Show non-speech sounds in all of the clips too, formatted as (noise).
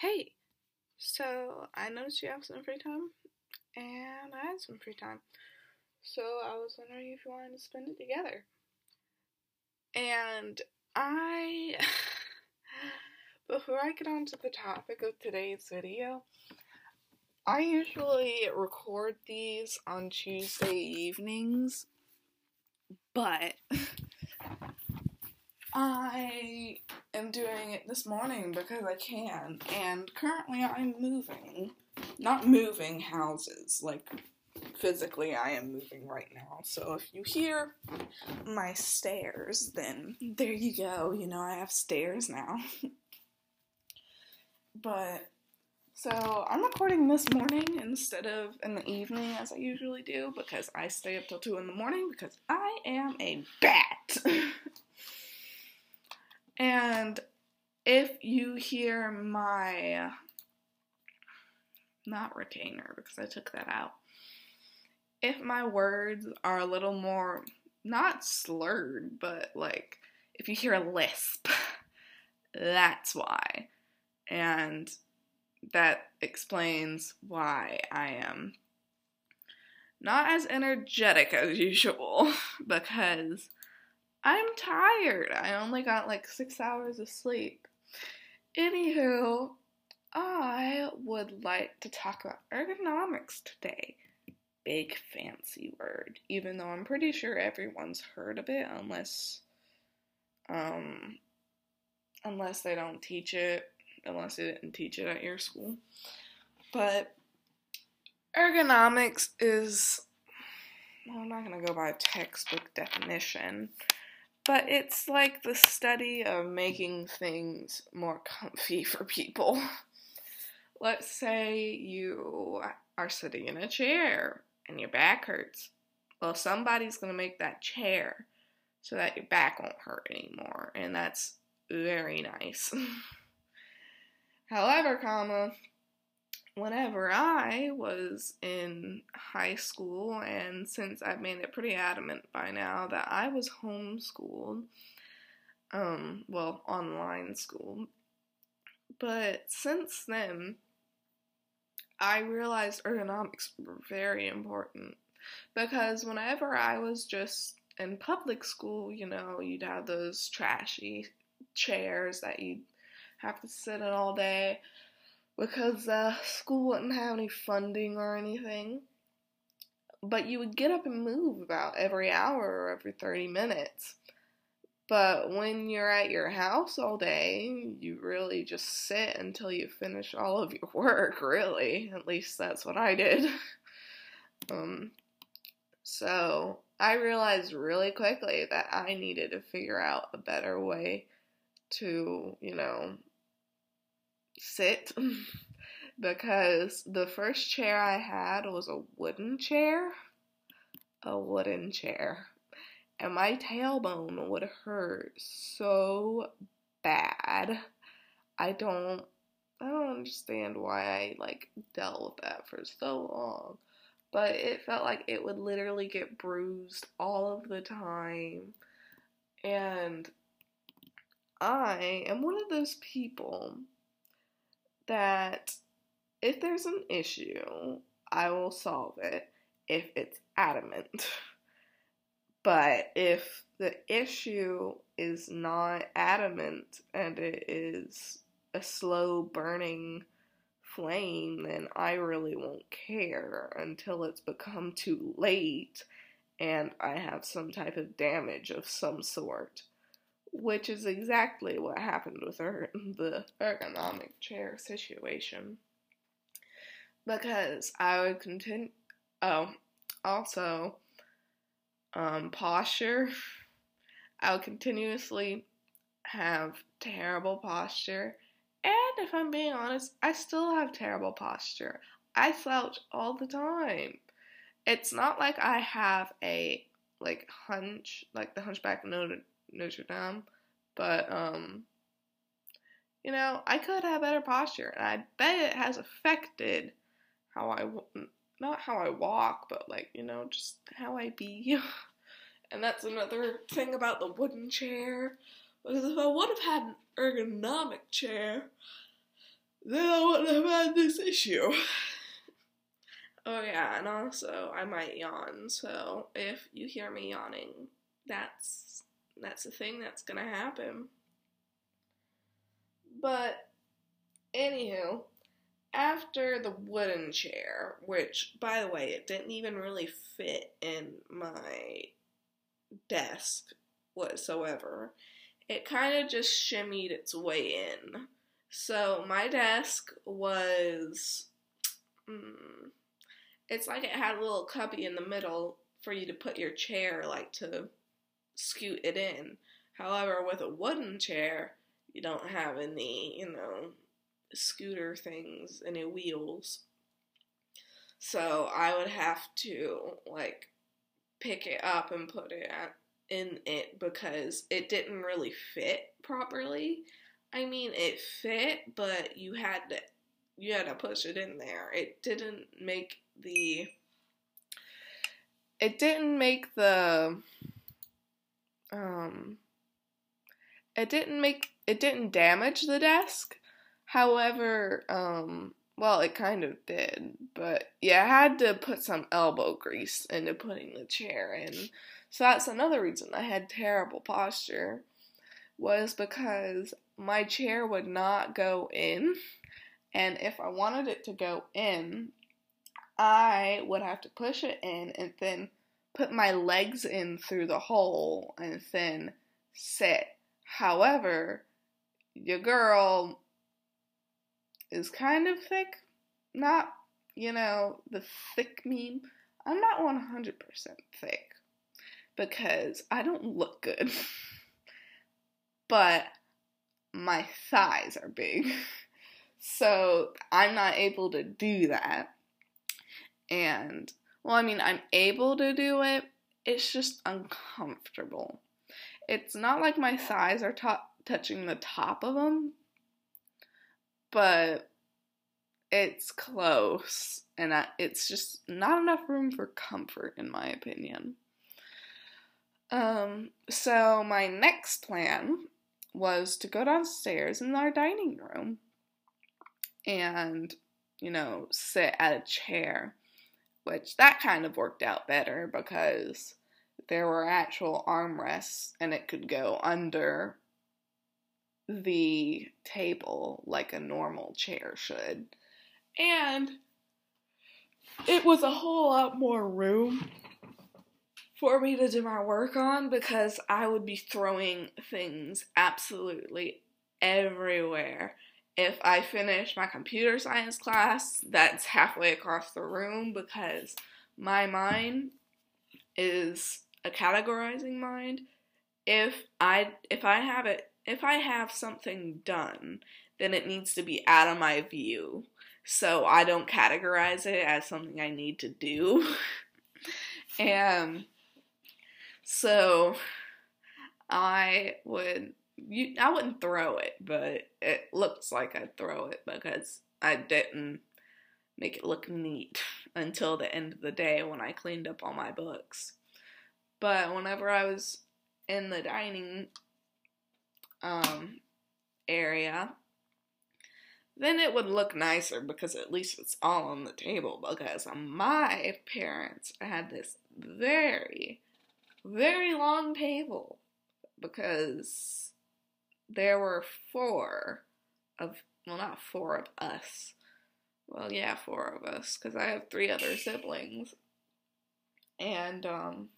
Hey, so I noticed you have some free time, and I had some free time. So I was wondering if you wanted to spend it together. And I, (laughs) before I get on to the topic of today's video, I usually record these on Tuesday evenings, but (laughs) I am doing it this morning because I can, and currently I'm moving. Not moving houses, like physically I am moving right now. So if you hear my stairs, then there you go. You know, I have stairs now. (laughs) but so I'm recording this morning instead of in the evening as I usually do because I stay up till 2 in the morning because I am a bat. (laughs) And if you hear my not retainer because I took that out. If my words are a little more not slurred, but like if you hear a lisp, (laughs) that's why. And that explains why I am not as energetic as usual (laughs) because I'm tired. I only got like six hours of sleep. Anywho, I would like to talk about ergonomics today. Big fancy word, even though I'm pretty sure everyone's heard of it, unless, um, unless they don't teach it, unless they didn't teach it at your school. But ergonomics is, well, I'm not gonna go by textbook definition but it's like the study of making things more comfy (laughs) for people. Let's say you are sitting in a chair and your back hurts. Well, somebody's going to make that chair so that your back won't hurt anymore, and that's very nice. (laughs) However, comma, whenever I was in high school, and since I've made it pretty adamant by now that I was homeschooled, um, well, online school, but since then, I realized ergonomics were very important because whenever I was just in public school, you know, you'd have those trashy chairs that you'd have to sit in all day because uh, school wouldn't have any funding or anything. But you would get up and move about every hour or every 30 minutes. But when you're at your house all day, you really just sit until you finish all of your work, (laughs) really. At least that's what I did. (laughs) um, so I realized really quickly that I needed to figure out a better way to, you know, sit because the first chair I had was a wooden chair. A wooden chair. And my tailbone would hurt so bad. I don't I don't understand why I like dealt with that for so long. But it felt like it would literally get bruised all of the time. And I am one of those people that if there's an issue, I will solve it if it's adamant. (laughs) But if the issue is not adamant and it is a slow burning flame, then I really won't care until it's become too late and I have some type of damage of some sort which is exactly what happened with her, the ergonomic chair situation. Because I would continue. Oh, also, um, posture. I would continuously have terrible posture. And if I'm being honest, I still have terrible posture. I slouch all the time. It's not like I have a like hunch, like the hunchback Notre Notre Dame, but um, you know, I could have better posture, and I bet it has affected how I not how I walk, but like you know, just how I be. (laughs) and that's another thing about the wooden chair, because if I would have had an ergonomic chair, then I wouldn't have had this issue. (laughs) oh yeah, and also I might yawn, so if you hear me yawning, that's that's the thing that's gonna happen. But anywho, after the wooden chair, which by the way, it didn't even really fit in my desk whatsoever. It kind of just shimmied its way in. So my desk was. Mm, it's like it had a little cubby in the middle for you to put your chair, like to scoot it in. However, with a wooden chair, you don't have any, you know, scooter things, any wheels. So I would have to, like, pick it up and put it in it because it didn't really fit properly. I mean, it fit, but you had to you had to push it in there. It didn't make the it didn't make the um it didn't make it didn't damage the desk. However, um well, it kind of did, but yeah, I had to put some elbow grease into putting the chair in. So that's another reason I had terrible posture was because my chair would not go in, and if I wanted it to go in, I would have to push it in and then put my legs in through the hole and then sit. However, your girl is kind of thick. Not, you know, the thick meme. I'm not 100% thick because I don't look good. (laughs) but my thighs are big. (laughs) so I'm not able to do that. And, well, I mean, I'm able to do it, it's just uncomfortable. It's not like my thighs are t- touching the top of them, but it's close, and I, it's just not enough room for comfort, in my opinion. Um, so my next plan was to go downstairs in our dining room and, you know, sit at a chair, which that kind of worked out better because there were actual armrests and it could go under the table like a normal chair should. And it was a whole lot more room for me to do my work on because I would be throwing things absolutely everywhere. If I finish my computer science class, that's halfway across the room because my mind is a categorizing mind. If I if I have it if I have something done, then it needs to be out of my view. So I don't categorize it as something I need to do. (laughs) and so I would you I wouldn't throw it, but it looks like I'd throw it because I didn't make it look neat (laughs) until the end of the day when I cleaned up all my books. But whenever I was in the dining um area, then it would look nicer because at least it's all on the table because my parents had this very very long table because there were four of, well, not four of us. Well, yeah, four of us because I have three other siblings. And, um,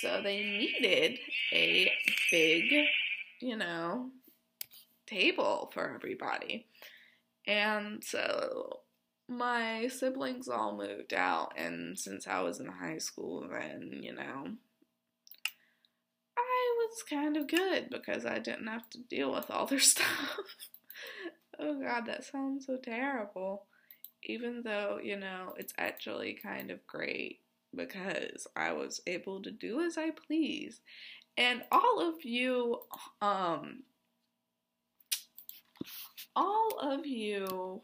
so they needed a big, you know, table for everybody. And so my siblings all moved out, and since I was in high school, then, you know, was kind of good because I didn't have to deal with all their (laughs) stuff. oh god, that sounds so terrible. Even though, you know, it's actually kind of great because I was able to do as I please. And all of you, um, all of you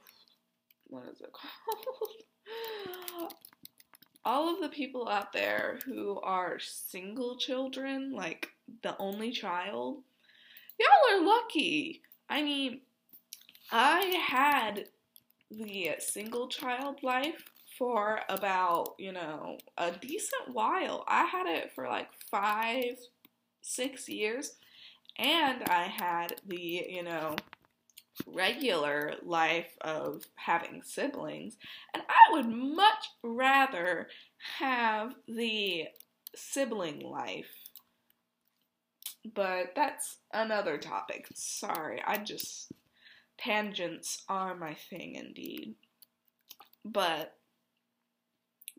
what is it called? (laughs) All of the people out there who are single children, like the only child, y'all are lucky. I mean, I had the single child life for about, you know, a decent while. I had it for like five, six years. And I had the, you know, regular life of having siblings. And I would much rather have the sibling life. But that's another topic. Sorry, I just. Tangents are my thing indeed. But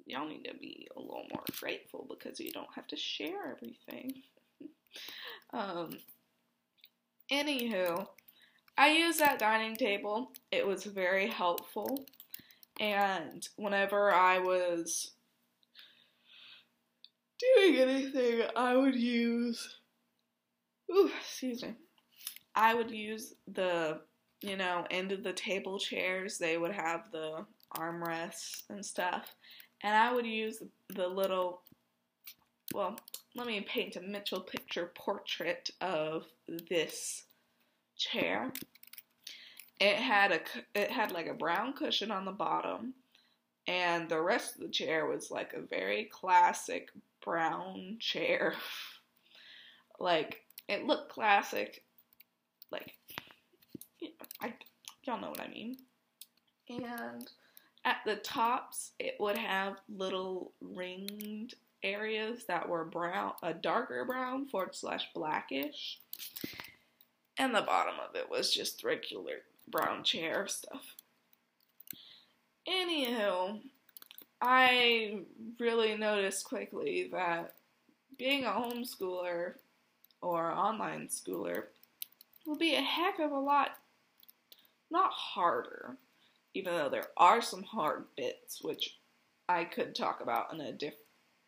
y'all need to be a little more grateful because you don't have to share everything. (laughs) um, anywho, I used that dining table. It was very helpful. And whenever I was doing anything, I would use. Ooh, excuse me. I would use the, you know, end of the table chairs. They would have the armrests and stuff. And I would use the little, well, let me paint a Mitchell picture portrait of this chair. It had a it had like a brown cushion on the bottom, and the rest of the chair was like a very classic brown chair. (laughs) like it looked classic, like you know, I y'all know what I mean. And at the tops, it would have little ringed areas that were brown, a darker brown forward slash blackish and the bottom of it was just regular brown chair stuff. Anywho, I really noticed quickly that being a homeschooler or online schooler will be a heck of a lot not harder, even though there are some hard bits, which I could talk about in a diff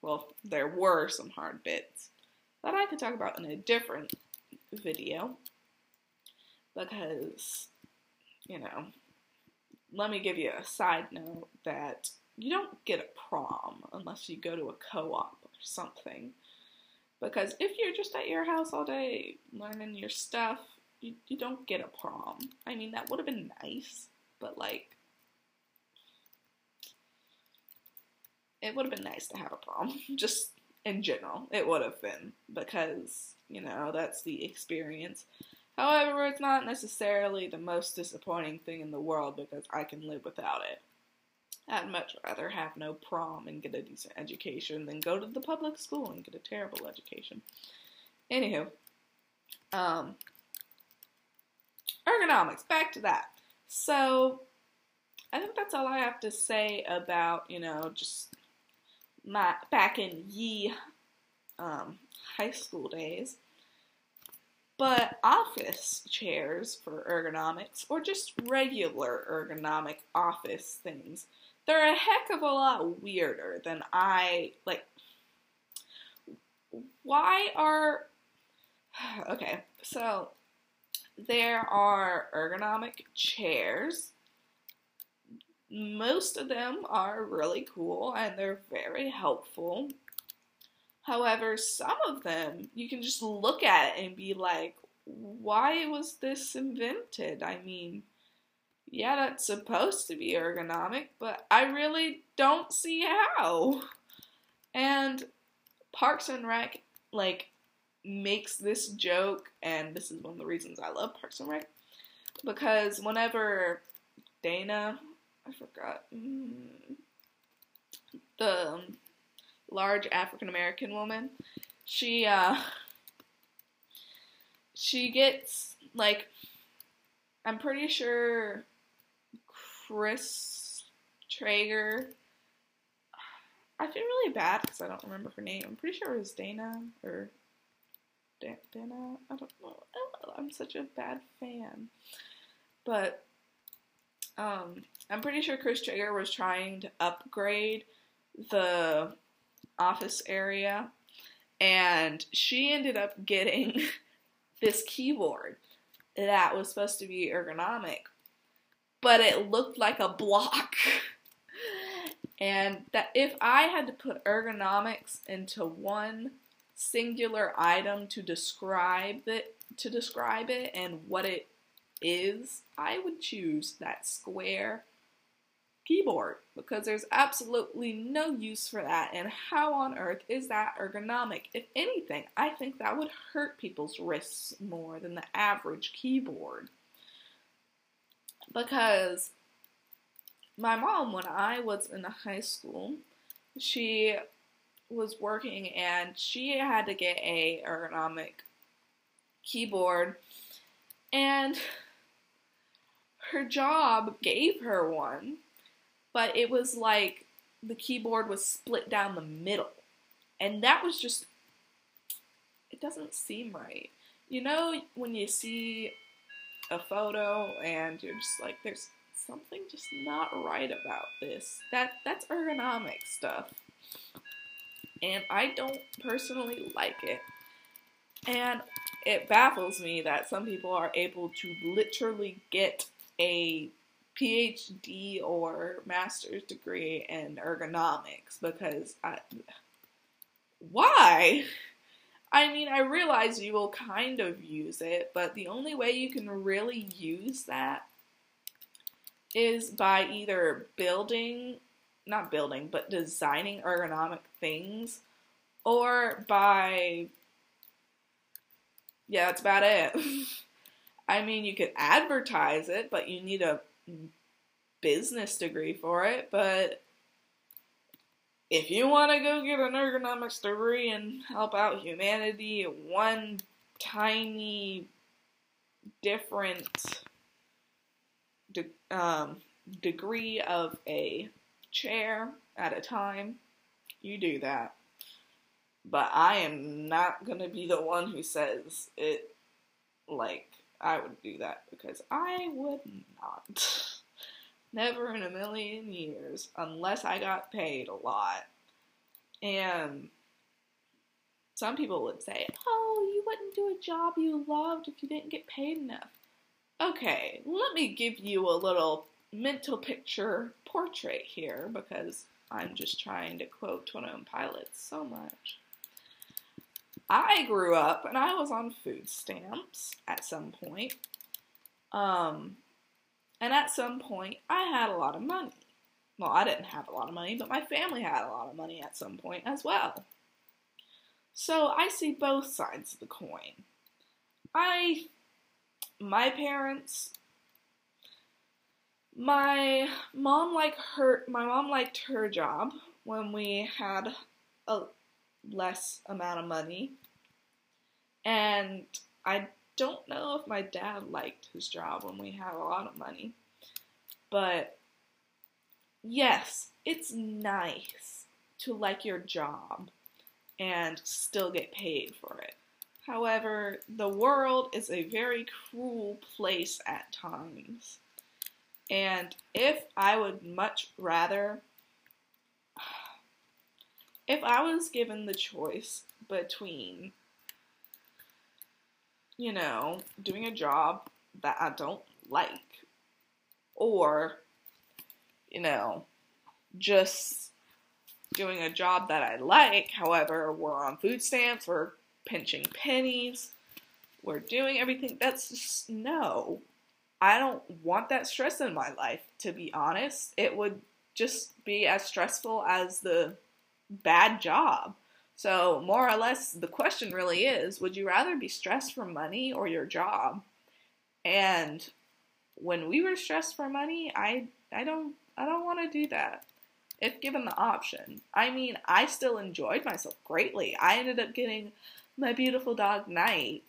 well, there were some hard bits that I could talk about in a different video because, you know, let me give you a side note that you don't get a prom unless you go to a co op or something. Because if you're just at your house all day learning your stuff, you, you don't get a prom. I mean, that would have been nice, but like, it would have been nice to have a prom. (laughs) just in general, it would have been. Because, you know, that's the experience. However, it's not necessarily the most disappointing thing in the world because I can live without it. I'd much rather have no prom and get a decent education than go to the public school and get a terrible education. Anywho, um, ergonomics, back to that. So, I think that's all I have to say about, you know, just my back in ye um, high school days. But office chairs for ergonomics, or just regular ergonomic office things, they're a heck of a lot weirder than I like. Why are. (sighs) Okay, so there are ergonomic chairs. Most of them are really cool and they're very helpful. However, some of them you can just look at and be like, why was this invented? I mean, yeah, that's supposed to be ergonomic, but I really don't see how. And Parks and Rec, like, makes this joke, and this is one of the reasons I love Parks and Rec, because whenever Dana, I forgot, mm, the um, large African American woman. She uh she gets like I'm pretty sure Chris Traeger. I feel really bad because I don't remember her name. I'm pretty sure it was Dana or Dana. I don't know. I'm such a bad fan, but um, I'm pretty sure Chris Traeger was trying to upgrade the office area, and she ended up getting (laughs) this keyboard that was supposed to be ergonomic, but it looked like a block. (laughs) and that if I had to put ergonomics into one singular item to describe it to describe it and what it is I would choose that square keyboard because there's absolutely no use for that. And how on earth is that ergonomic? If anything, I think that would hurt people's wrists more than the average keyboard. Because my mom, when I was in high school, she was working and she had to get a ergonomic keyboard and her job gave her one but it was like the keyboard was split down the middle. And that was just, it doesn't seem right. You know, when you see a photo and you're just like, there's something just not right about this. That that's ergonomic stuff. And I don't personally like it. And it baffles me that some people are able to literally get a PhD or master's degree in ergonomics because I. Why? I mean, I realize you will kind of use it, but the only way you can really use that is by either building, not building, but designing ergonomic things, or by. Yeah, that's about it. (laughs) I mean, you could advertise it, but you need a business degree for it, but if you want to go get an ergonomics degree and help out humanity one tiny different de- um, degree of a chair at a time, you do that. But I am not going to be the one who says it like I would do that because I would not. (laughs) Never in a million years, unless I got paid a lot. And some people would say, Oh, you wouldn't do a job you loved if you didn't get paid enough. Okay, let me give you a little mental picture portrait here because I'm just trying to quote Twenty One Pilots so much. I grew up and I was on food stamps at some point. Um, and at some point, I had a lot of money. Well, I didn't have a lot of money, but my family had a lot of money at some point as well. So I see both sides of the coin. I, my parents, my mom liked her, my mom liked her job when we had a less amount of money. And I don't know if my dad liked his job when we had a lot of money. But yes, it's nice to like your job and still get paid for it. However, the world is a very cruel place at times. And if I would much rather (sighs) if I was given the choice between, you know, doing a job that I don't like or, you know, just doing a job that I like, however, we're on food stamps, we're pinching pennies, we're doing everything. That's just no. I don't want that stress in my life, to be honest. It would just be as stressful as the bad job. So, more or less, the question really is would you rather be stressed for money or your job? And when we were stressed for money, I I don't I don't want to do that. If given the option. I mean, I still enjoyed myself greatly. I ended up getting my beautiful dog Night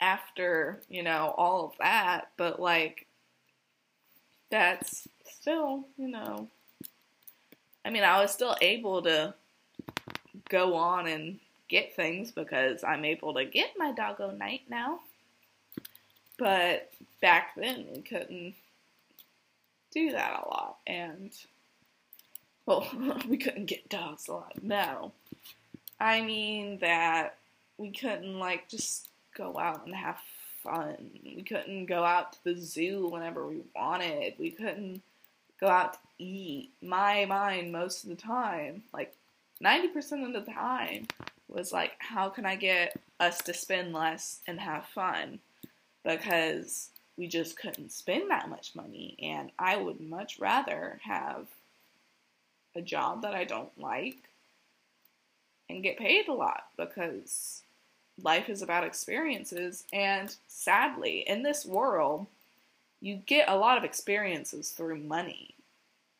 after, you know, all of that, but like that's still, you know, I mean, I was still able to go on and get things because I'm able to get my doggo night now. But back then we couldn't do that a lot and well, (laughs) we couldn't get dogs a lot. No. I mean that we couldn't like just go out and have fun. We couldn't go out to the zoo whenever we wanted. We couldn't go out to eat. My mind most of the time, like 90% of the time was like, how can I get us to spend less and have fun? Because we just couldn't spend that much money. And I would much rather have a job that I don't like and get paid a lot because life is about experiences. And sadly, in this world, you get a lot of experiences through money.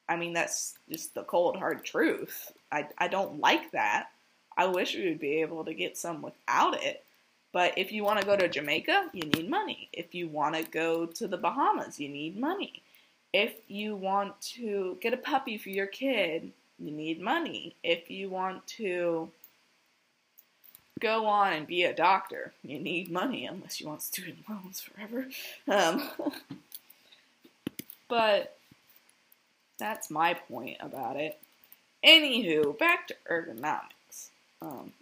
I mean, that's just the cold, hard truth. I, I don't like that. I wish we would be able to get some without it. But if you want to go to Jamaica, you need money. If you want to go to the Bahamas, you need money. If you want to get a puppy for your kid, you need money. If you want to go on and be a doctor, you need money unless you want student loans forever. Um, (laughs) but that's my point about it. Anywho, back to ergonomics. Um,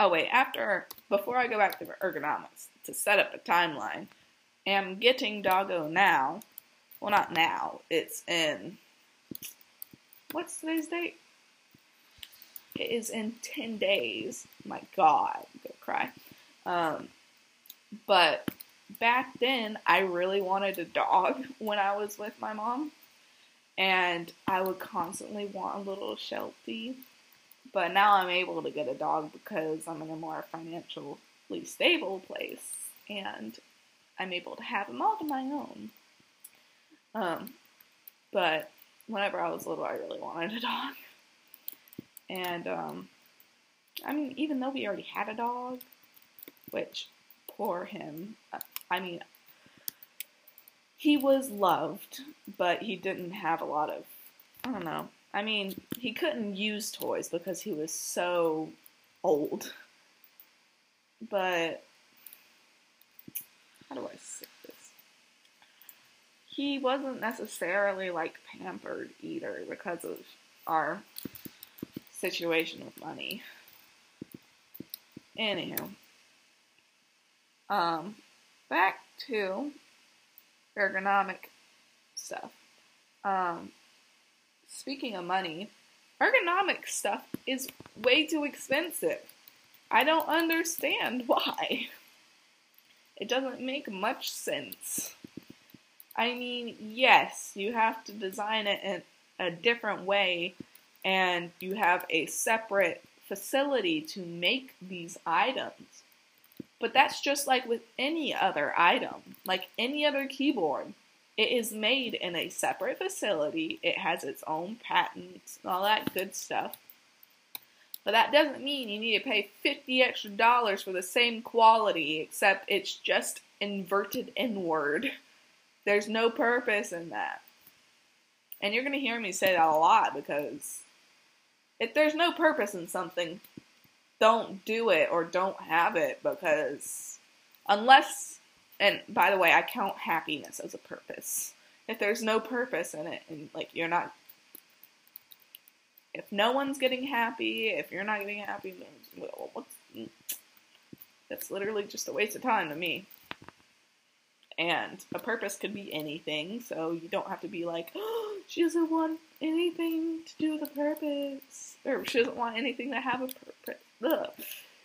oh wait, after before I go back to ergonomics to set up a timeline, am getting doggo now. Well, not now. It's in what's today's date? It is in ten days. My God, I'm gonna cry. Um, but back then, I really wanted a dog (laughs) when I was with my mom and I would constantly want a little Sheltie. But now I'm able to get a dog because I'm in a more financially stable place and I'm able to have him all to my own. Um, but whenever I was little, I really wanted a dog. And, um, I mean, even though we already had a dog, which poor him, I mean, he was loved, but he didn't have a lot of, I don't know. I mean, he couldn't use toys because he was so old. But, how do I say this? He wasn't necessarily like pampered either because of our situation with money. Anyhow, um, back to ergonomic stuff. Um, speaking of money, ergonomic stuff is way too expensive. I don't understand (laughs) why. It doesn't make much sense. I mean, yes, you have to design it in a different way, and you have a separate facility to make these items. But that's just like with any other item, like any other keyboard. It is made in a separate facility, it has its own patents and all that good stuff. But that doesn't mean you need to pay 50 extra dollars for the same quality, except it's just inverted inward. There's no purpose in that. And you're going to hear me say that a lot because if there's no purpose in something, don't do it or don't have it because unless and by the way, I count happiness as a purpose. If there's no purpose in it and like you're not if no one's getting happy, if you're not getting happy, well, what's that's literally just a waste of time to me. And a purpose could be anything, so you don't have to be like, (gasps) oh, she doesn't want anything to do with a purpose, or she doesn't want anything that have a purpose. Ugh.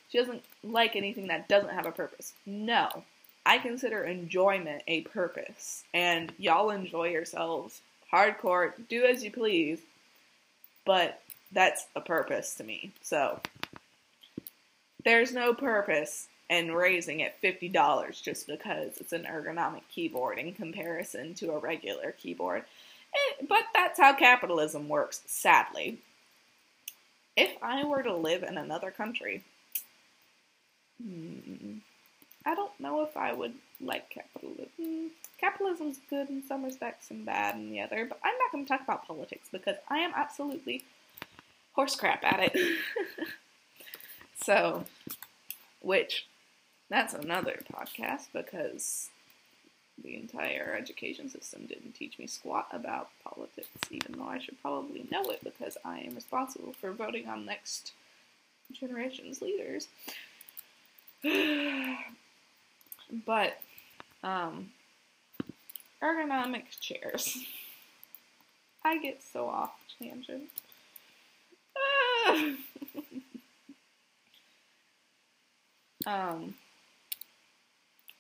She doesn't like anything that doesn't have a purpose. No. I consider enjoyment a purpose. And y'all enjoy yourselves hardcore, do as you please. But that's a purpose to me. So there's no purpose in raising it $50 just because it's an ergonomic keyboard in comparison to a regular keyboard. But that's how capitalism works, sadly if I were to live in another country, hmm, I don't know if I would like capitalism. Capitalism's good in some respects and bad in the other, but I'm not going to talk about politics because I am absolutely horse crap at it. (laughs) so, which that's another podcast because the entire education system didn't teach me squat about politics, even though I should probably know it because I am responsible for voting on next generation's leaders. (sighs) but, um, ergonomic chairs. (laughs) I get so off tangent. (laughs) um,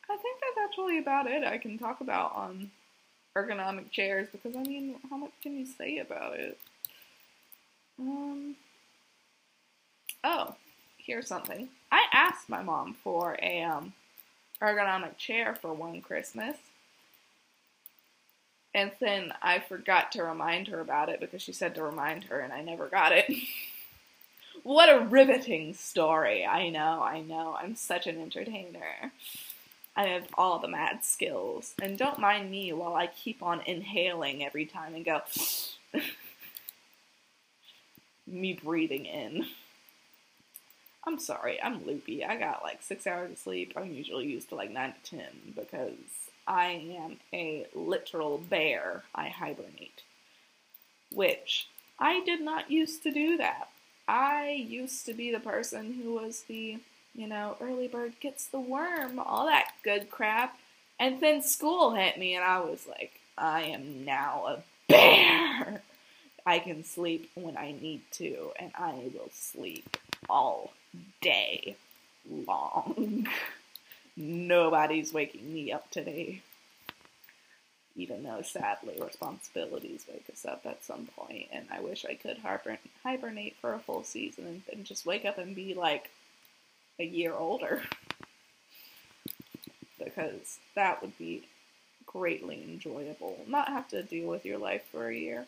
I think that's actually about it I can talk about on ergonomic chairs because I mean, how much can you say about it? Um, oh, here's something. I asked my mom for a um, ergonomic chair for one Christmas. And then I forgot to remind her about it because she said to remind her and I never got it. (laughs) what a riveting story. I know, I know. I'm such an entertainer. I have all the mad skills. And don't mind me while I keep on inhaling every time and go. (laughs) me breathing in. I'm sorry, I'm loopy. I got like six hours of sleep. I'm usually used to like nine to ten because I am a literal bear. I hibernate. Which I did not used to do that. I used to be the person who was the, you know, early bird gets the worm, all that good crap. And then school hit me and I was like, I am now a bear. I can sleep when I need to, and I will sleep all day long. Nobody's waking me up today. Even though sadly responsibilities wake us up at some point, and I wish I could hibernate for a full season and just wake up and be like a year older. because that would be greatly enjoyable. Not have to deal with your life for a year.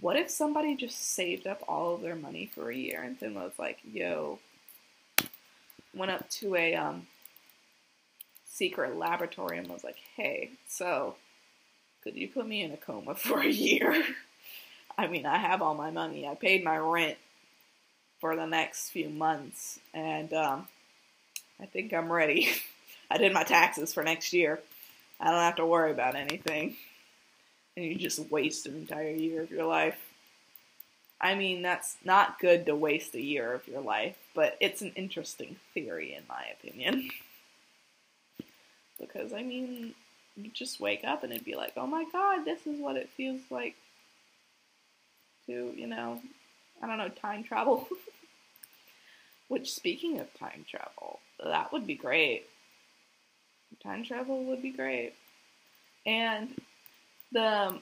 What if somebody just saved up all of their money for a year and then was like, yo, went up to a um, secret laboratory and was like, hey, so could you put me in a coma (laughs) for a year? I mean, I have all my money. I paid my rent for the next few months, and um, I think I'm ready. (laughs) I did my taxes for next year. I don't have to worry about anything and you just waste an entire year of your life. I mean, that's not good to waste a year of your life, but it's an interesting theory, in my opinion. (laughs) because, I mean, you just wake up and it'd be like, oh my god, this is what it feels like to, you know, I don't know, time travel. (laughs) Which, speaking of time travel, that would be great. Time travel would be great. And the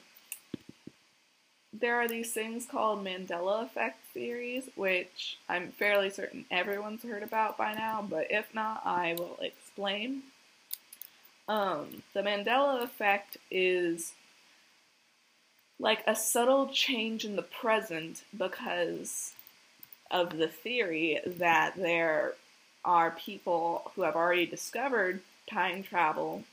there are these things called Mandela effect theories, which I'm fairly certain everyone's heard about by now, but if not, I will explain. Um, the Mandela effect is like a subtle change in the present because of the theory that there are people who have already discovered time travel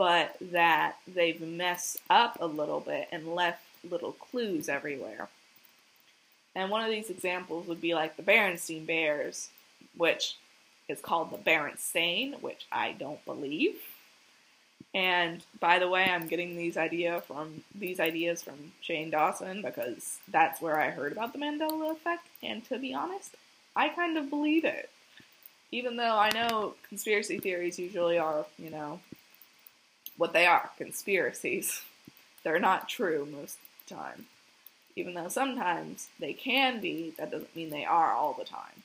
but that they've messed up a little bit and left little clues everywhere. And one of these examples would be like the Berenstein Bears, which is called the Berenstain, which I don't believe. And by the way, I'm getting these idea from these ideas from Shane Dawson because that's where I heard about the Mandela effect. And to be honest, I kind of believe it. Even though I know conspiracy theories usually are, you know, what they are conspiracies. (laughs) They're not true most of the time. Even though sometimes they can be, that doesn't mean they are all the time.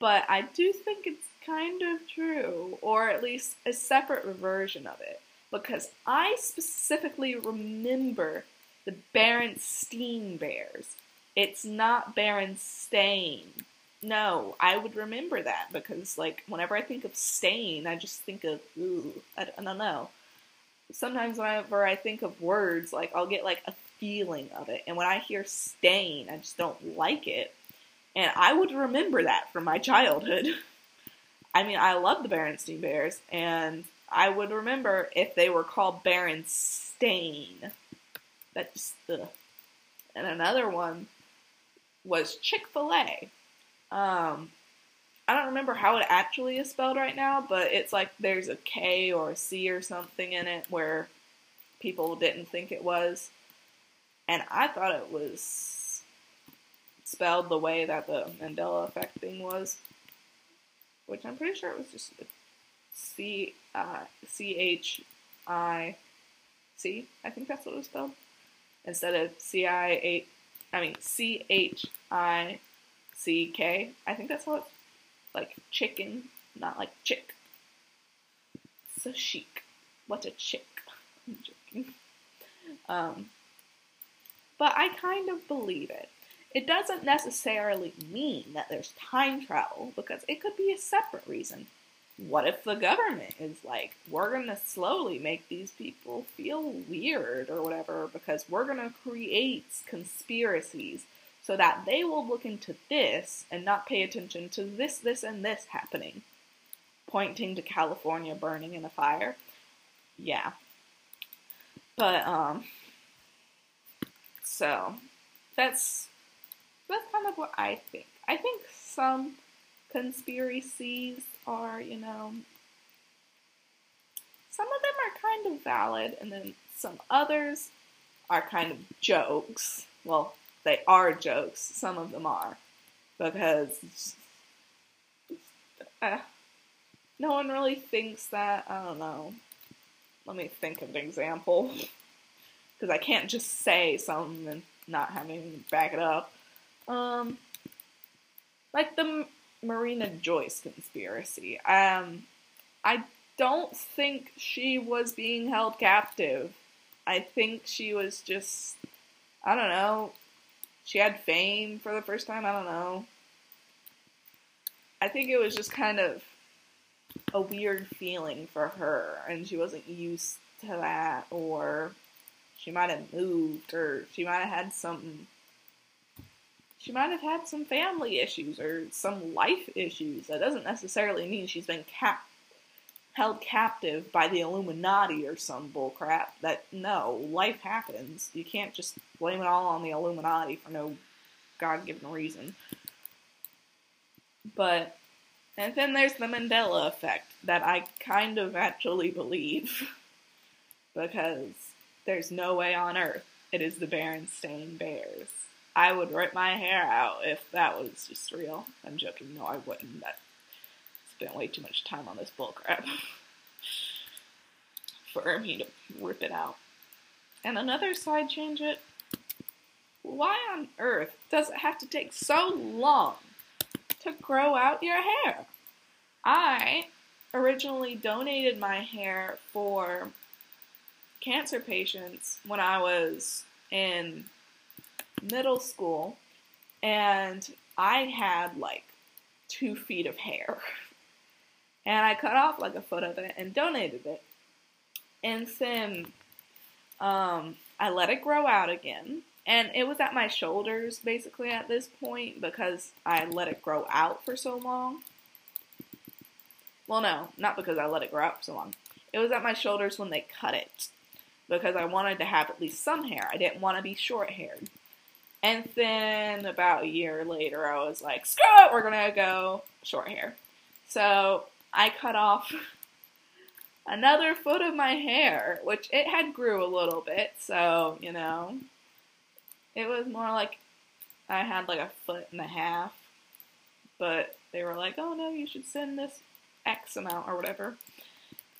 But I do think it's kind of true, or at least a separate version of it, because I specifically remember the Berenstein Bears. It's not Berenstain. No, I would remember that because, like, whenever I think of stain, I just think of, ooh, I, don't know sometimes whenever I think of words, like I'll get like a feeling of it. And when I hear stain, I just don't like it. And I would remember that from my childhood. (laughs) I mean, I love the Berenstein Bears, and I would remember if they were called Berenstain. That's the. And another one was Chick Fil A. Um, I don't remember how it actually is spelled right now, but it's like there's a K or a C or something in it where people didn't think it was. And I thought it was spelled the way that the Mandela effect thing was, which I'm pretty sure it was just C uh, C H I C. I think that's what it was spelled instead of C I A. I mean C H I C K. I think that's how it's like chicken, not like chick. So chic. What a chick. (laughs) I'm joking. Um, but I kind of believe it. It doesn't necessarily mean that there's time travel because it could be a separate reason. What if the government is like, we're going to slowly make these people feel weird or whatever because we're going to create conspiracies so that they will look into this and not pay attention to this, this, and this happening? Pointing to California burning in a fire. Yeah. But, um, so that's that's kind of what I think. I think some conspiracies are, you know, some of them are kind of valid, and then some others are kind of jokes. Well, they are jokes. Some of them are because uh, no one really thinks that. I don't know. Let me think of an example (laughs) because I can't just say something and not have anything to back it up. Um, like the Marina Joyce conspiracy. Um, I don't think she was being held captive. I think she was just, I don't know, she had fame for the first time. I don't know. I think it was just kind of a weird feeling for her, and she wasn't used to that, or she might have moved, or she might have had some. She might have had some family issues or some life issues. That doesn't necessarily mean she's been cap- held captive by the Illuminati or some bullcrap. That no, life happens. You can't just blame it all on the Illuminati for no God-given reason. But and then there's the Mandela effect that I kind of actually believe (laughs) because there's no way on earth it is the Berenstain Bears. I would rip my hair out if that was just real. I'm joking. No, I wouldn't. I spent way too much time on this bullcrap (laughs) for me to rip it out. And another side change it. Why on earth does it have to take so long to grow out your hair? I originally donated my hair for cancer patients when I was in middle school, and I had like two feet of hair. (laughs) And I cut off like a foot of it and donated it. And then um, I let it grow out again. And it was at my shoulders basically at this point because I let it grow out for so long. Well, no, not because I let it grow out for so long. It was at my shoulders when they cut it because I wanted to have at least some hair. I didn't want to be short haired. And then about a year later, I was like, screw it, we're gonna go short hair. So I cut off another foot of my hair, which it had grew a little bit, so, you know, it was more like I had like a foot and a half. But they were like, oh no, you should send this X amount or whatever.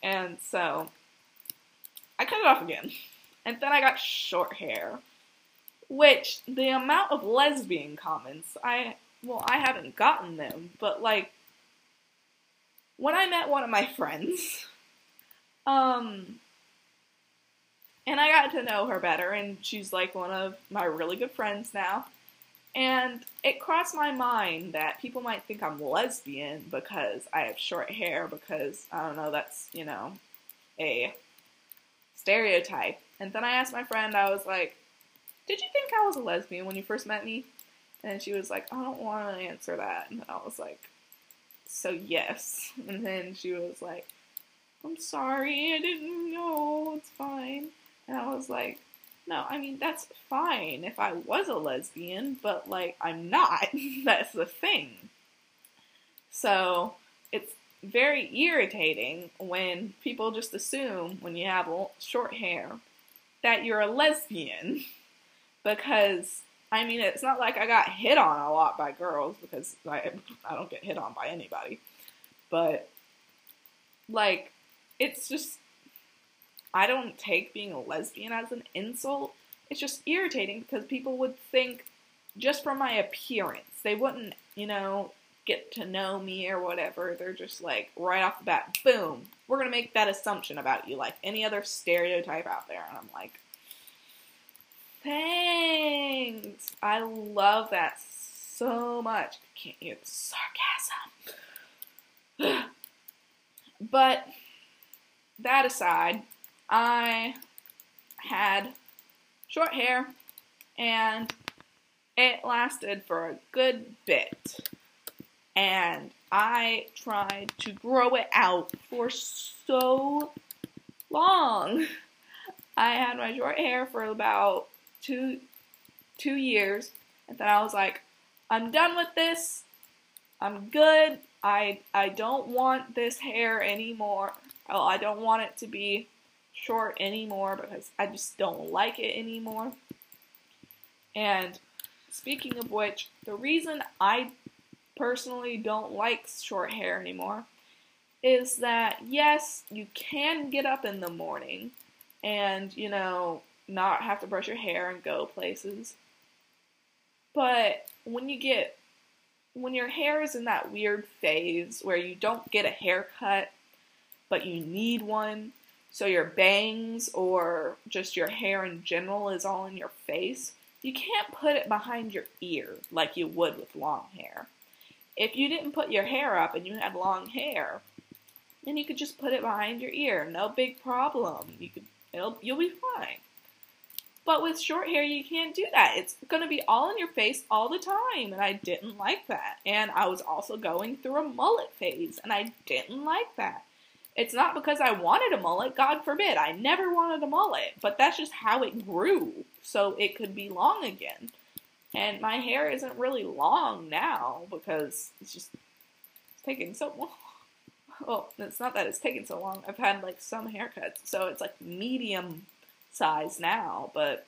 And so I cut it off again. And then I got short hair. Which, the amount of lesbian comments, I, well, I haven't gotten them, but like, when I met one of my friends, um, and I got to know her better, and she's like one of my really good friends now. And it crossed my mind that people might think I'm lesbian because I have short hair, because I don't know, that's, you know, a stereotype. And then I asked my friend, I was like, Did you think I was a lesbian when you first met me? And she was like, I don't want to answer that. And I was like, So yes. And then she was like, I'm sorry, I didn't know, it's fine. And I was like, no, I mean, that's fine if I was a lesbian, but like, I'm not. (laughs) that's the thing. So, it's very irritating when people just assume when you have short hair that you're a lesbian (laughs) because I mean it's not like I got hit on a lot by girls because I I don't get hit on by anybody. But like it's just I don't take being a lesbian as an insult. It's just irritating because people would think just from my appearance they wouldn't you know, get to know me or whatever, they're just like right off the bat, boom, we're gonna make that assumption about you, like any other stereotype out there. And I'm like, thanks. I love that so much. I can't hear the sarcasm. (sighs) but that aside, I had short hair and it lasted for a good bit. And I tried to grow it out for so long. (laughs) I had my short hair for about two two years, and then I was like, I'm done with this. I'm good. I I don't want this hair anymore. Oh, I don't want it to be short anymore because I just don't like it anymore. And Speaking of which, the reason I personally don't like short hair anymore is that yes, you can get up in the morning and, you know, not have to brush your hair and go places. But when you get when your hair is in that weird phase where you don't get a haircut but you need one, so your bangs or just your hair in general is all in your face, you can't put it behind your ear like you would with long hair. If you didn't put your hair up and you had long hair, then you could just put it behind your ear. No big problem. You could it'll you'll be fine. But with short hair, you can't do that. It's going to be all in your face all the time, and I didn't like that. And I was also going through a mullet phase, and I didn't like that. It's not because I wanted a mullet, God forbid. I never wanted a mullet, but that's just how it grew, so it could be long again. And my hair isn't really long now because it's just it's taking so long. Well, it's not that it's taking so long. I've had like some haircuts, so it's like medium size now, but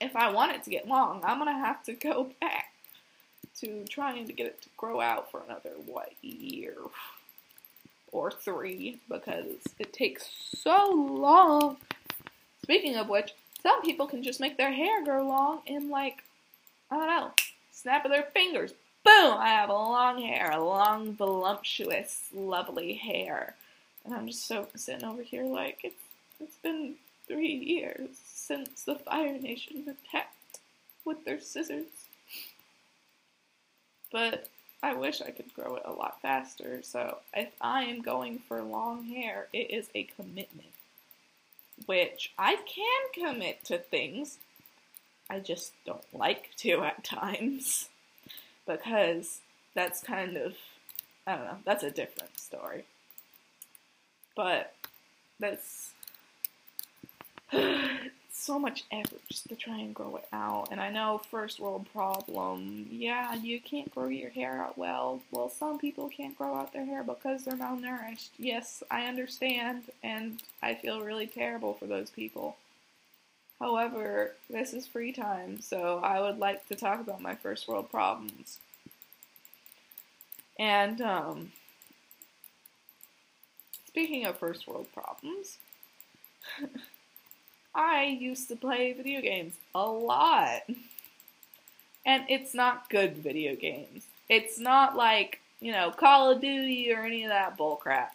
if I want it to get long, I'm gonna have to go (laughs) back to trying to get it to grow out for another, what, year? or three because it takes so long. Speaking of which, some people can just make their hair grow long in like, I don't know, snap of their fingers. Boom! I have long hair, long, voluptuous, lovely hair. And I'm just so sitting over here like, it's, it's been three years since the Fire Nation attacked with their scissors. But I wish I could grow it a lot faster. So if I am going for long hair, it is a commitment. Which I can commit to things. I just don't like to at times. (laughs) Because that's kind of, I don't know, that's a different story. But that's so much effort just to try and grow it out. And I know first world problem, yeah, you can't grow your hair out well. Well, some people can't grow out their hair because they're malnourished. Yes, I understand, and I feel really terrible for those people. However, this is free time, so I would like to talk about my first world problems. And, um, speaking of first world problems, (laughs) I used to play video games a lot. And it's not good video games. It's not like, you know, Call of Duty or any of that bullcrap.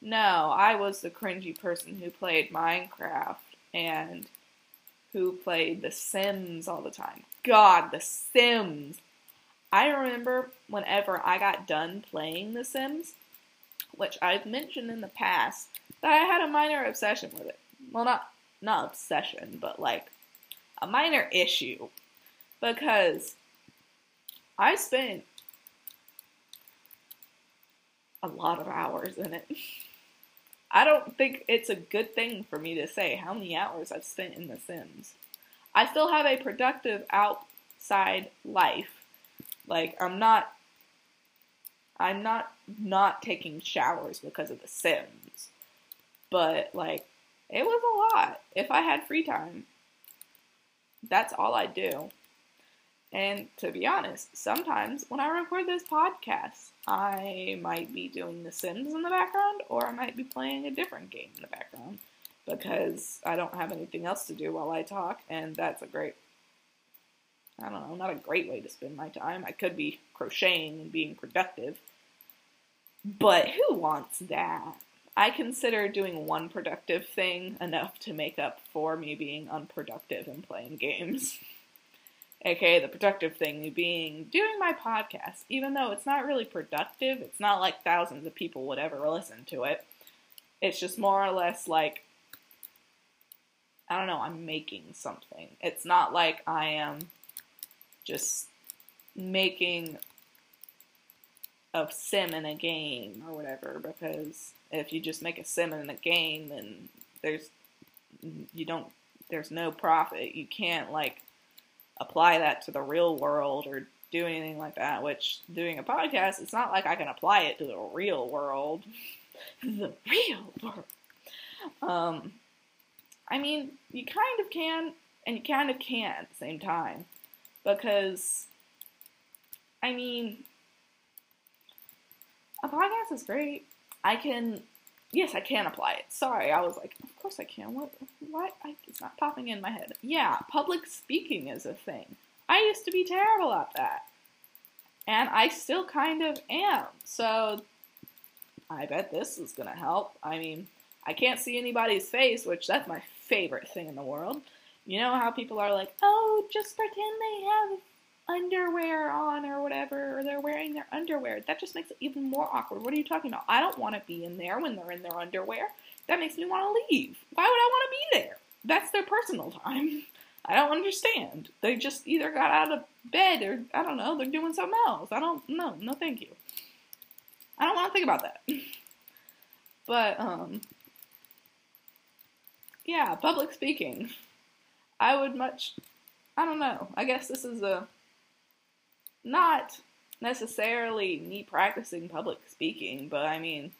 No, I was the cringy person who played Minecraft and who played The Sims all the time. God, The Sims! I remember whenever I got done playing The Sims, which I've mentioned in the past, that I had a minor obsession with it. Well, not not obsession, but like a minor issue because I spent a lot of hours in it. I don't think it's a good thing for me to say how many hours I've spent in The Sims. I still have a productive outside life. Like I'm not I'm not not taking showers because of The Sims. But like it was a lot. If I had free time, that's all I do. And to be honest, sometimes when I record this podcast, I might be doing The Sims in the background, or I might be playing a different game in the background because I don't have anything else to do while I talk, and that's a great I don't know, not a great way to spend my time. I could be crocheting and being productive. But who wants that? I consider doing one productive thing enough to make up for me being unproductive and playing games. (laughs) aka the productive thing being doing my podcast. Even though it's not really productive, it's not like thousands of people would ever listen to it. It's just more or less like I don't know, I'm making something. It's not like I am just making a sim in a game or whatever because if you just make a sim in a game then there's you don't there's no profit. You can't like apply that to the real world or do anything like that, which doing a podcast, it's not like I can apply it to the real world. (laughs) the real world. Um I mean, you kind of can and you kind of can't at the same time. Because, I mean, a podcast is great. I can, yes, I can apply it. Sorry, I was like, of course I can. What? What? I, it's not popping in my head. Yeah, public speaking is a thing. I used to be terrible at that. And I still kind of am. So, I bet this is to help. I mean, I can't see anybody's face, which that's my favorite thing in the world. You know how people are like, oh, just pretend they have underwear on or whatever, or they're wearing their underwear. That just makes it even more awkward. What are you talking about? I don't want to be in there when they're in their underwear. That makes me want to leave. Why would I want to be there? That's their personal time. (laughs) I don't understand. They just either got out of bed or, I don't know, they're doing something else. I don't know. No, thank you. I don't want to think about that. (laughs) but, um, yeah, public speaking. I would much, I don't know. I guess this is a, not necessarily me practicing public speaking, but I mean,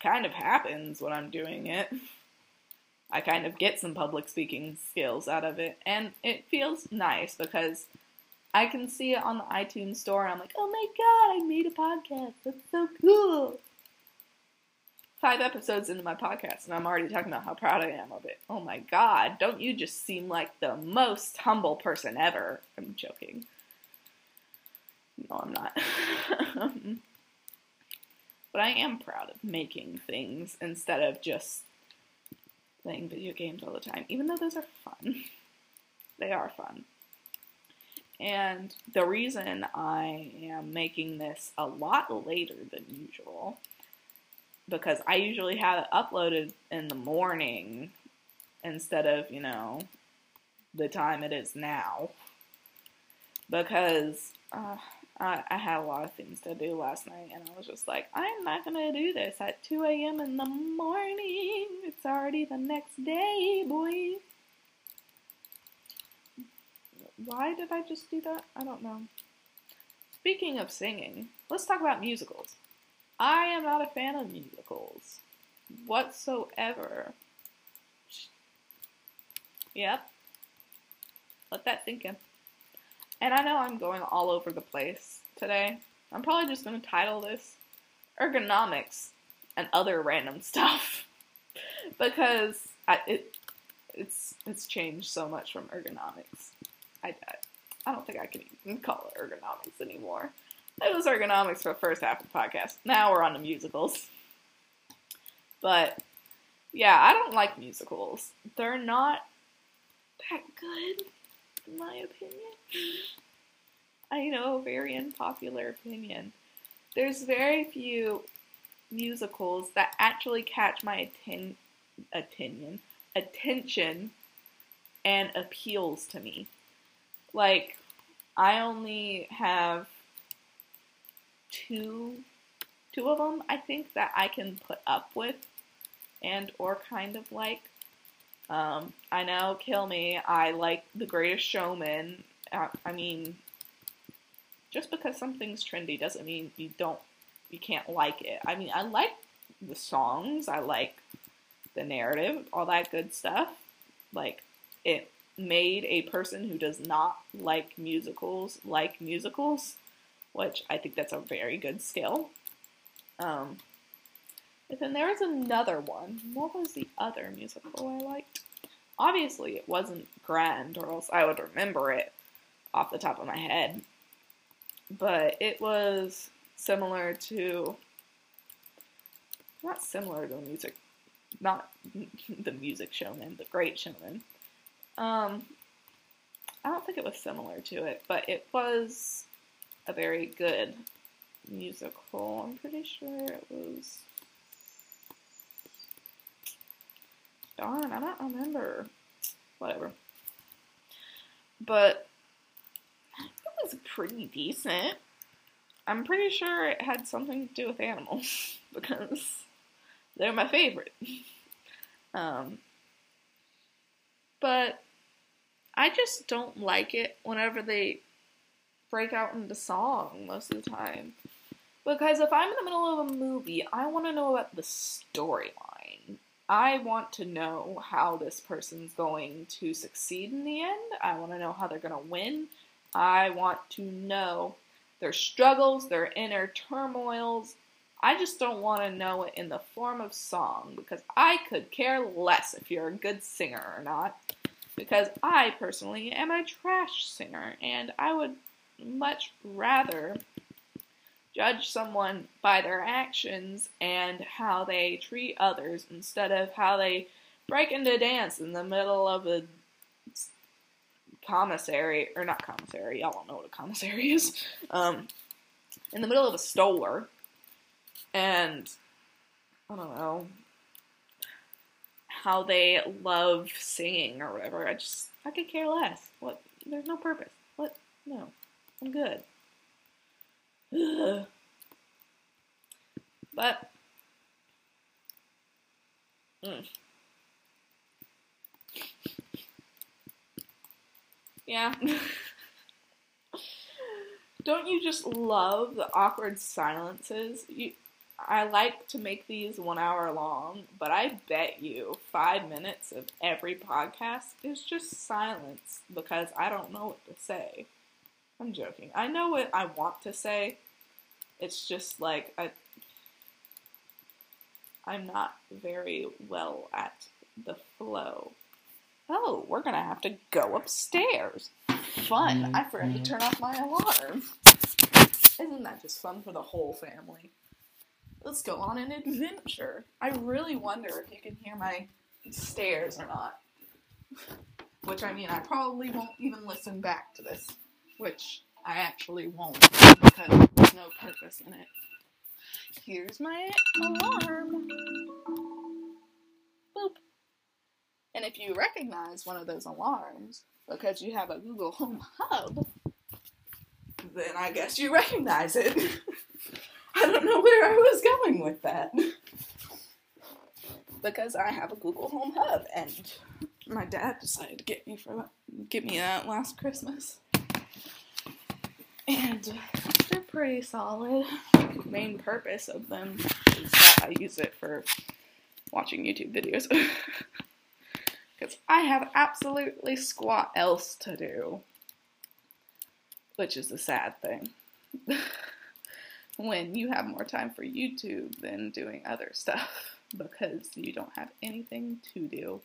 kind of happens when I'm doing it. I kind of get some public speaking skills out of it, and it feels nice because I can see it on the iTunes store, and I'm like, oh my god, I made a podcast. That's so cool five episodes into my podcast and I'm already talking about how proud I am of it. Oh my god, don't you just seem like the most humble person ever? I'm joking. No, I'm not. (laughs) but I am proud of making things instead of just playing video games all the time, even though those are fun. (laughs) they are fun. And the reason I am making this a lot later than usual because I usually have it uploaded in the morning instead of, you know, the time it is now. Because uh, I, I, had a lot of things to do last night, and I was just like, I'm not gonna do this at 2 a.m. in the morning. It's already the next day, boy. Why did I just do that? I don't know. Speaking of singing, let's talk about musicals. I am not a fan of musicals whatsoever. Yep. Let that sink in. And I know I'm going all over the place today. I'm probably just going to title this Ergonomics and Other Random (laughs) Stuff. because I, it, it's, it's changed so much from ergonomics. I, I, don't think I can even call it ergonomics anymore. It was ergonomics for the first half of the podcast. Now we're on the musicals. But yeah, I don't like musicals. They're not that good, my opinion. I know, very unpopular opinion. There's very few musicals that actually catch my atten- attention, attention, and appeals to me. Like, I only have two two of them I think that I can put up with and or kind of like. Um, I know, kill me. I like The Greatest Showman. I, I mean, just because something's trendy doesn't mean you don't, you can't like it. I mean, I like the songs. I like the narrative, all that good stuff. Like, it made a person who does not like musicals like musicals which I think that's a very good skill. Um, and then there was another one. What was the other musical I liked? obviously it wasn't grand, or else I would remember it off the top of my head. But it was similar to, not similar to the music, not (laughs) the music showman, the great showman. Um, I don't think it was similar to it, but it was a very good musical. I'm pretty sure it was. Darn, I don't remember. Whatever. But it was pretty decent. I'm pretty sure it had something to do with animals (laughs) because they're my favorite. (laughs) um, but I just don't like it whenever they break out into song most of the time. Because if I'm in the middle of a movie, I want to know about the storyline. I want to know how this person's going to succeed in the end. I want to know how they're going to win. I want to know their struggles, their inner turmoils. I just don't want to know it in the form of song because I could care less if you're a good singer or not. Because I personally am a trash singer and I would much rather judge someone by their actions and how they treat others instead of how they break into dance in the middle of a commissary or not commissary y'all don't know what a commissary is um, in the middle of a store. And i don't know how they love singing or whatever. I just i could care less. What there's no purpose. What? No. I'm good (sighs) But mm. Yeah. (laughs) Don't you just love the awkward silences? You, I like to make these one hour long, but I bet you five minutes of every podcast is just silence because I don't know what to say. I'm joking. I know what I want to say. It's just like I, I'm not very well at the flow. Oh, we're gonna have to go upstairs. Fun. I forgot to mm-hmm. turn off my alarm. Isn't that just fun for the whole family? Let's go on an adventure. I really wonder if you can hear my stairs or not. Which I mean, I probably won't even listen back to this. Which I actually won't because there's no purpose in it. Here's my alarm. Boop. And if you recognize one of those alarms because you have a Google Home Hub, then I guess you recognize it. (laughs) I don't know where I was going with that. because I have a Google Home Hub and my dad decided to get me for get me that last Christmas. And they're pretty solid. Main purpose of them is that I use it for watching YouTube videos. (laughs) Because I have absolutely squat else to do. Which is a sad thing. (laughs) when you have more time for YouTube than doing other stuff. (laughs) Because you don't have anything to do.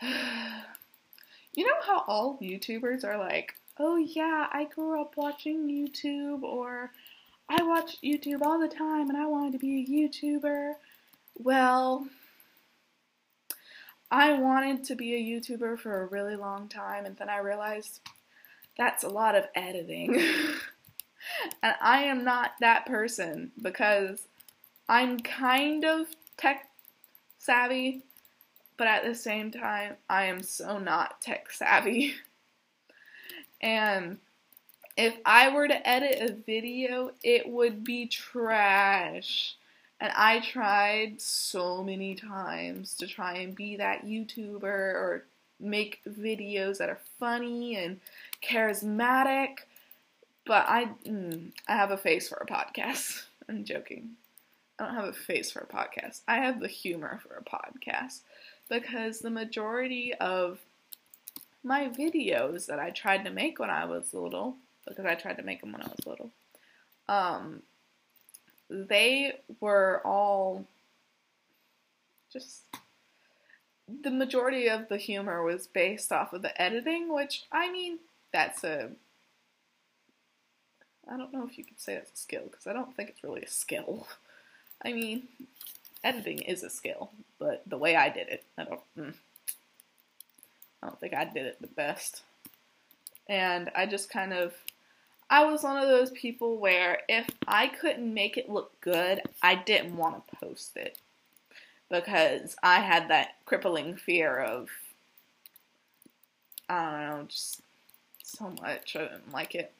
(sighs) you know how all YouTubers are like, oh yeah, I grew up watching YouTube, or I watch YouTube all the time and I wanted to be a YouTuber. Well, I wanted to be a YouTuber for a really long time, and then I realized that's a lot of editing. (laughs) and I am not that person because I'm kind of tech savvy, but at the same time, I am so not tech savvy. (laughs) and if I were to edit a video, it would be trash. And I tried so many times to try and be that YouTuber or make videos that are funny and charismatic, but I mm, I have a face for a podcast. (laughs) I'm joking. I don't have a face for a podcast. I have the humor for a podcast because the majority of my videos that I tried to make when I was little, because I tried to make them when I was little, um, they were all just the majority of the humor was based off of the editing, which I mean, that's a I don't know if you could say that's a skill because I don't think it's really a skill. (laughs) I mean, editing is a skill, but the way I did it, I don't. Mm, I don't think I did it the best. And I just kind of I was one of those people where if I couldn't make it look good, I didn't want to post it because I had that crippling fear of I don't know, just so much. I didn't like it.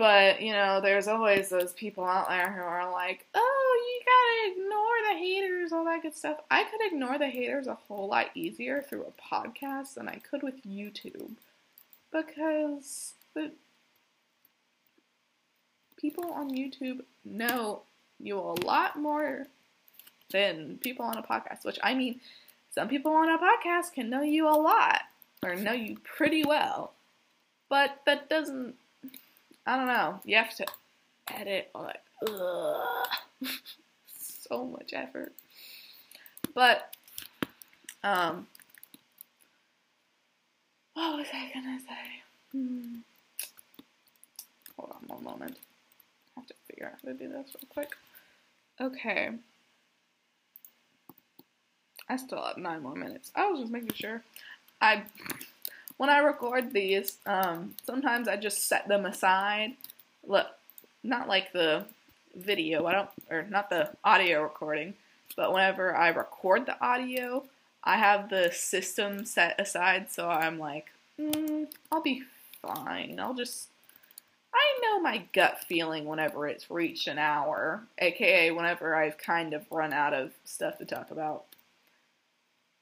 But, you know, there's always those people out there who are like, oh, you gotta ignore the haters, all that good stuff. I could ignore the haters a whole lot easier through a podcast than I could with YouTube. Because the people on YouTube know you a lot more than people on a podcast, which I mean, some people on a podcast can know you a lot or know you pretty well, but that doesn't, I don't know, you have to edit, like, ugh, (laughs) so much effort. But, um, what was I gonna say? Hmm. Hold on one moment. I have to figure out how to do this real quick. Okay. I still have nine more minutes. I was just making sure. I when I record these, um, sometimes I just set them aside. Look, not like the video. I don't, or not the audio recording, but whenever I record the audio, I have the system set aside. So I'm like, mm, I'll be fine. I'll just. I know my gut feeling whenever it's reached an hour, aka whenever I've kind of run out of stuff to talk about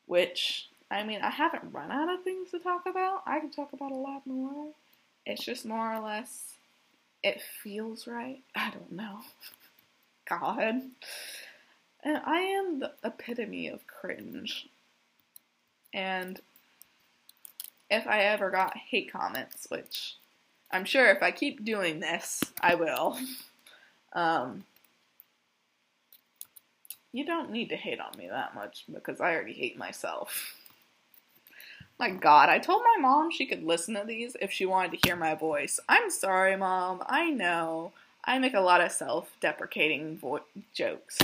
which I mean, I haven't run out of things to talk about. I can talk about a lot more. It's just more or less, it feels right. (laughs) I don't know. God. And I am the epitome of cringe. And if I ever got hate comments, which I'm sure if I keep doing this, I will. (laughs) Um, you don't need to hate on me that much because I already hate myself. My god, I told my mom she could listen to these if she wanted to hear my voice. I'm sorry, mom. I know. I make a lot of self deprecating vo- jokes.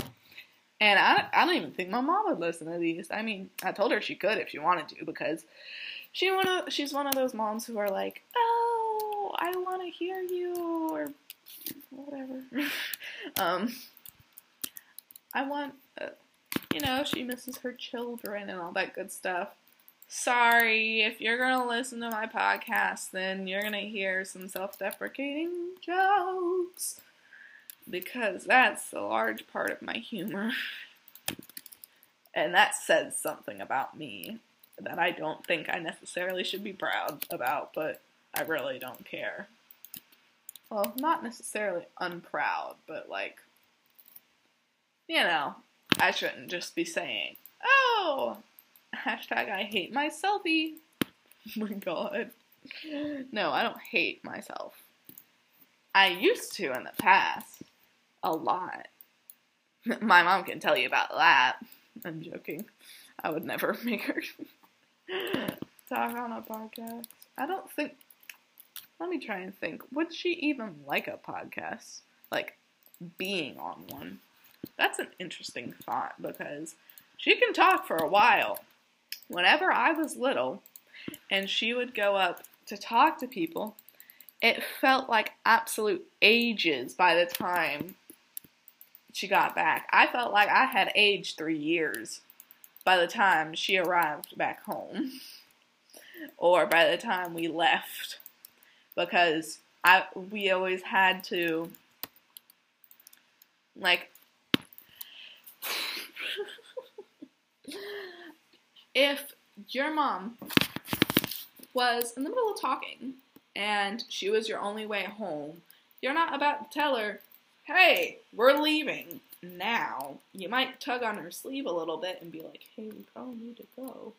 And I, I don't even think my mom would listen to these. I mean, I told her she could if she wanted to because she of, she's one of those moms who are like, oh, I want to hear you or whatever. (laughs) um, I want, uh, you know, she misses her children and all that good stuff. Sorry, if you're gonna listen to my podcast, then you're gonna hear some self deprecating jokes. Because that's a large part of my humor. and that says something about me that I don't think I necessarily should be proud about, but I really don't care. Well, not necessarily unproud, but like you know, I shouldn't just be saying, oh, hashtag I hate my selfie. Oh (laughs) my god. No, I don't hate myself. I used to in the past. A lot. (laughs) My mom can tell you about that. I'm joking. I would never (laughs) make her talk on a podcast. I don't think. Let me try and think. Would she even like a podcast? Like, being on one? That's an interesting thought because she can talk for a while. Whenever I was little and she would go up to talk to people, it felt like absolute ages by the time she got back. I felt like I had aged three years by the time she arrived back home (laughs) or by the time we left because I we always had to like if your mom was in the middle of talking and she was your only way home, you're not about to tell her, hey, we're leaving now. You might tug on her sleeve a little bit and be like, hey, we probably need to go.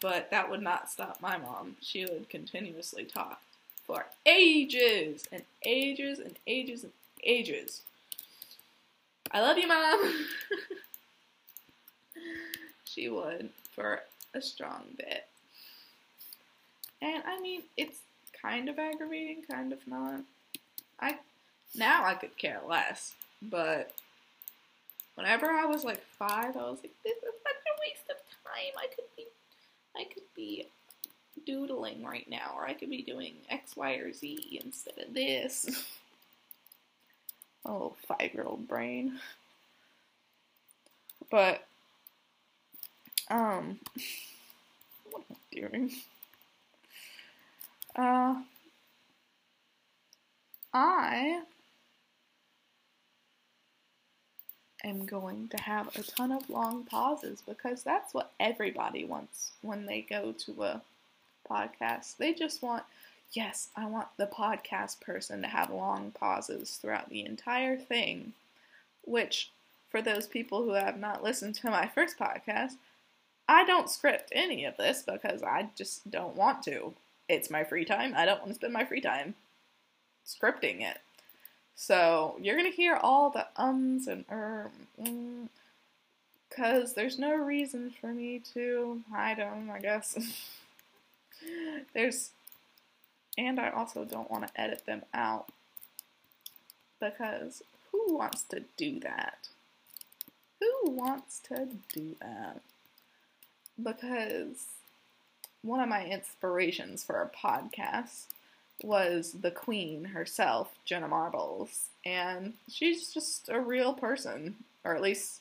But that would not stop my mom. She would continuously talk for ages and ages and ages and ages. I love you, mom. (laughs) she would for a strong bit. And I mean, it's kind of aggravating, kind of not. I now I could care less, but whenever I was like five, I was like, this is such a waste of time. I could be, I could be doodling right now, or I could be doing X, Y, or Z instead of this. (laughs) oh, five year old brain. But, um, what am I doing? Uh, I am going to have a ton of long pauses because that's what everybody wants when they go to a podcast. They just want, yes, I want the podcast person to have long pauses throughout the entire thing, which, for those people who have not listened to my first podcast, I don't script any of this because I just don't want to. It's my free time. I don't want to spend my free time scripting it. So you're gonna hear all the ums and er, mm, cause there's no reason for me to hide them. I guess (laughs) there's, and I also don't want to edit them out because who wants to do that? Who wants to do that? Because one of my inspirations for a podcast was the queen herself, Jenna Marbles, and she's just a real person, or at least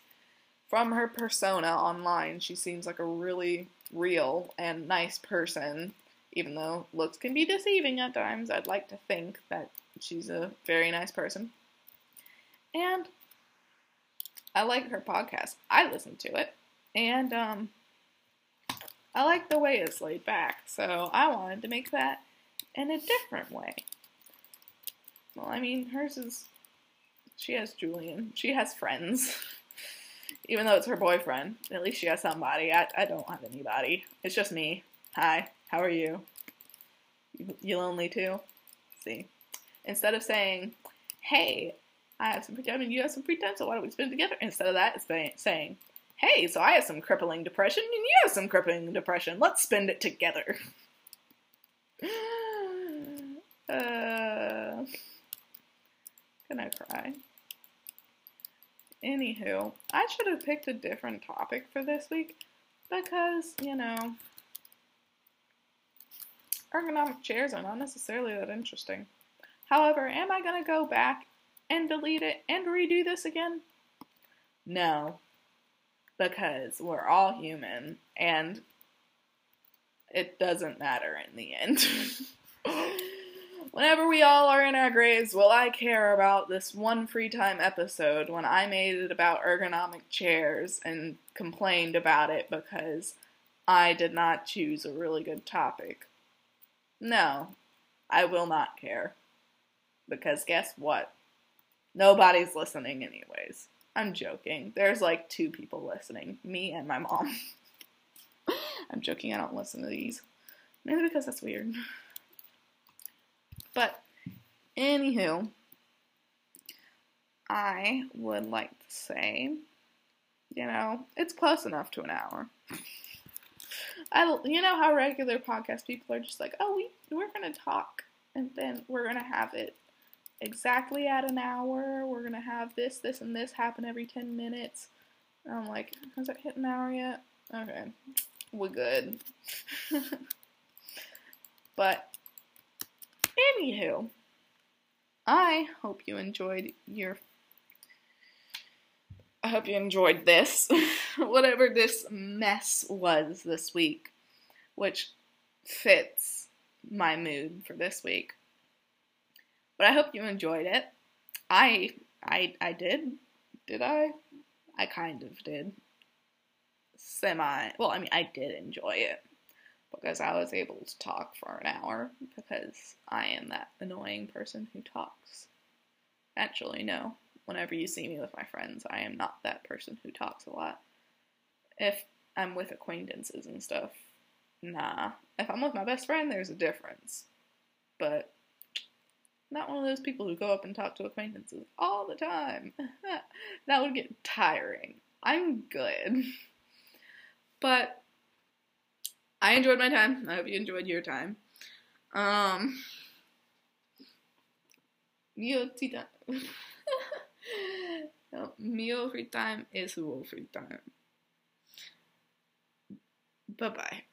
from her persona online, she seems like a really real and nice person, even though looks can be deceiving at times. I'd like to think that she's a very nice person. And I like her podcast. I listen to it. And um I like the way it's laid back. So I wanted to make that in a different way. Well, I mean, hers is. She has Julian. She has friends. (laughs) Even though it's her boyfriend, at least she has somebody. I, I don't have anybody. It's just me. Hi, how are you? You, you lonely too? See? Instead of saying, hey, I have some free time and you have some time, so why don't we spend it together? Instead of that, it's saying, hey, so I have some crippling depression and you have some crippling depression. Let's spend it together. (sighs) Uh, gonna cry. Anywho, I should have picked a different topic for this week because, you know, ergonomic chairs are not necessarily that interesting. However, am I going to go back and delete it and redo this again? No, because we're all human and it doesn't matter in the end. (laughs) Whenever we all are in our graves, will I care about this one free time episode when I made it about ergonomic chairs and complained about it because I did not choose a really good topic? No, I will not care. Because guess what? Nobody's listening, anyways. I'm joking. There's like two people listening me and my mom. (laughs) I'm joking, I don't listen to these. Maybe because that's weird. But, anywho, I would like to say, you know, it's close enough to an hour. I, you know how regular podcast people are just like, oh, we we're gonna talk, and then we're gonna have it exactly at an hour. We're gonna have this, this, and this happen every ten minutes. And I'm like, has it hit an hour yet? Okay, we're good. (laughs) but Anywho, I hope you enjoyed your. I hope you enjoyed this, (laughs) whatever this mess was this week, which fits my mood for this week. But I hope you enjoyed it. I I I did. Did I? I kind of did. Semi. Well, I mean, I did enjoy it because I was able to talk for an hour because I am that annoying person who talks. Actually, no. Whenever you see me with my friends, I am not that person who talks a lot. If I'm with acquaintances and stuff, nah. If I'm with my best friend, there's a difference. But not one of those people who go up and talk to acquaintances all the time. (laughs) that would get tiring. I'm good. (laughs) But I enjoyed my time. I hope you enjoyed your time. Um, mio tea time. (laughs) mio free time is suo free time. Bye bye.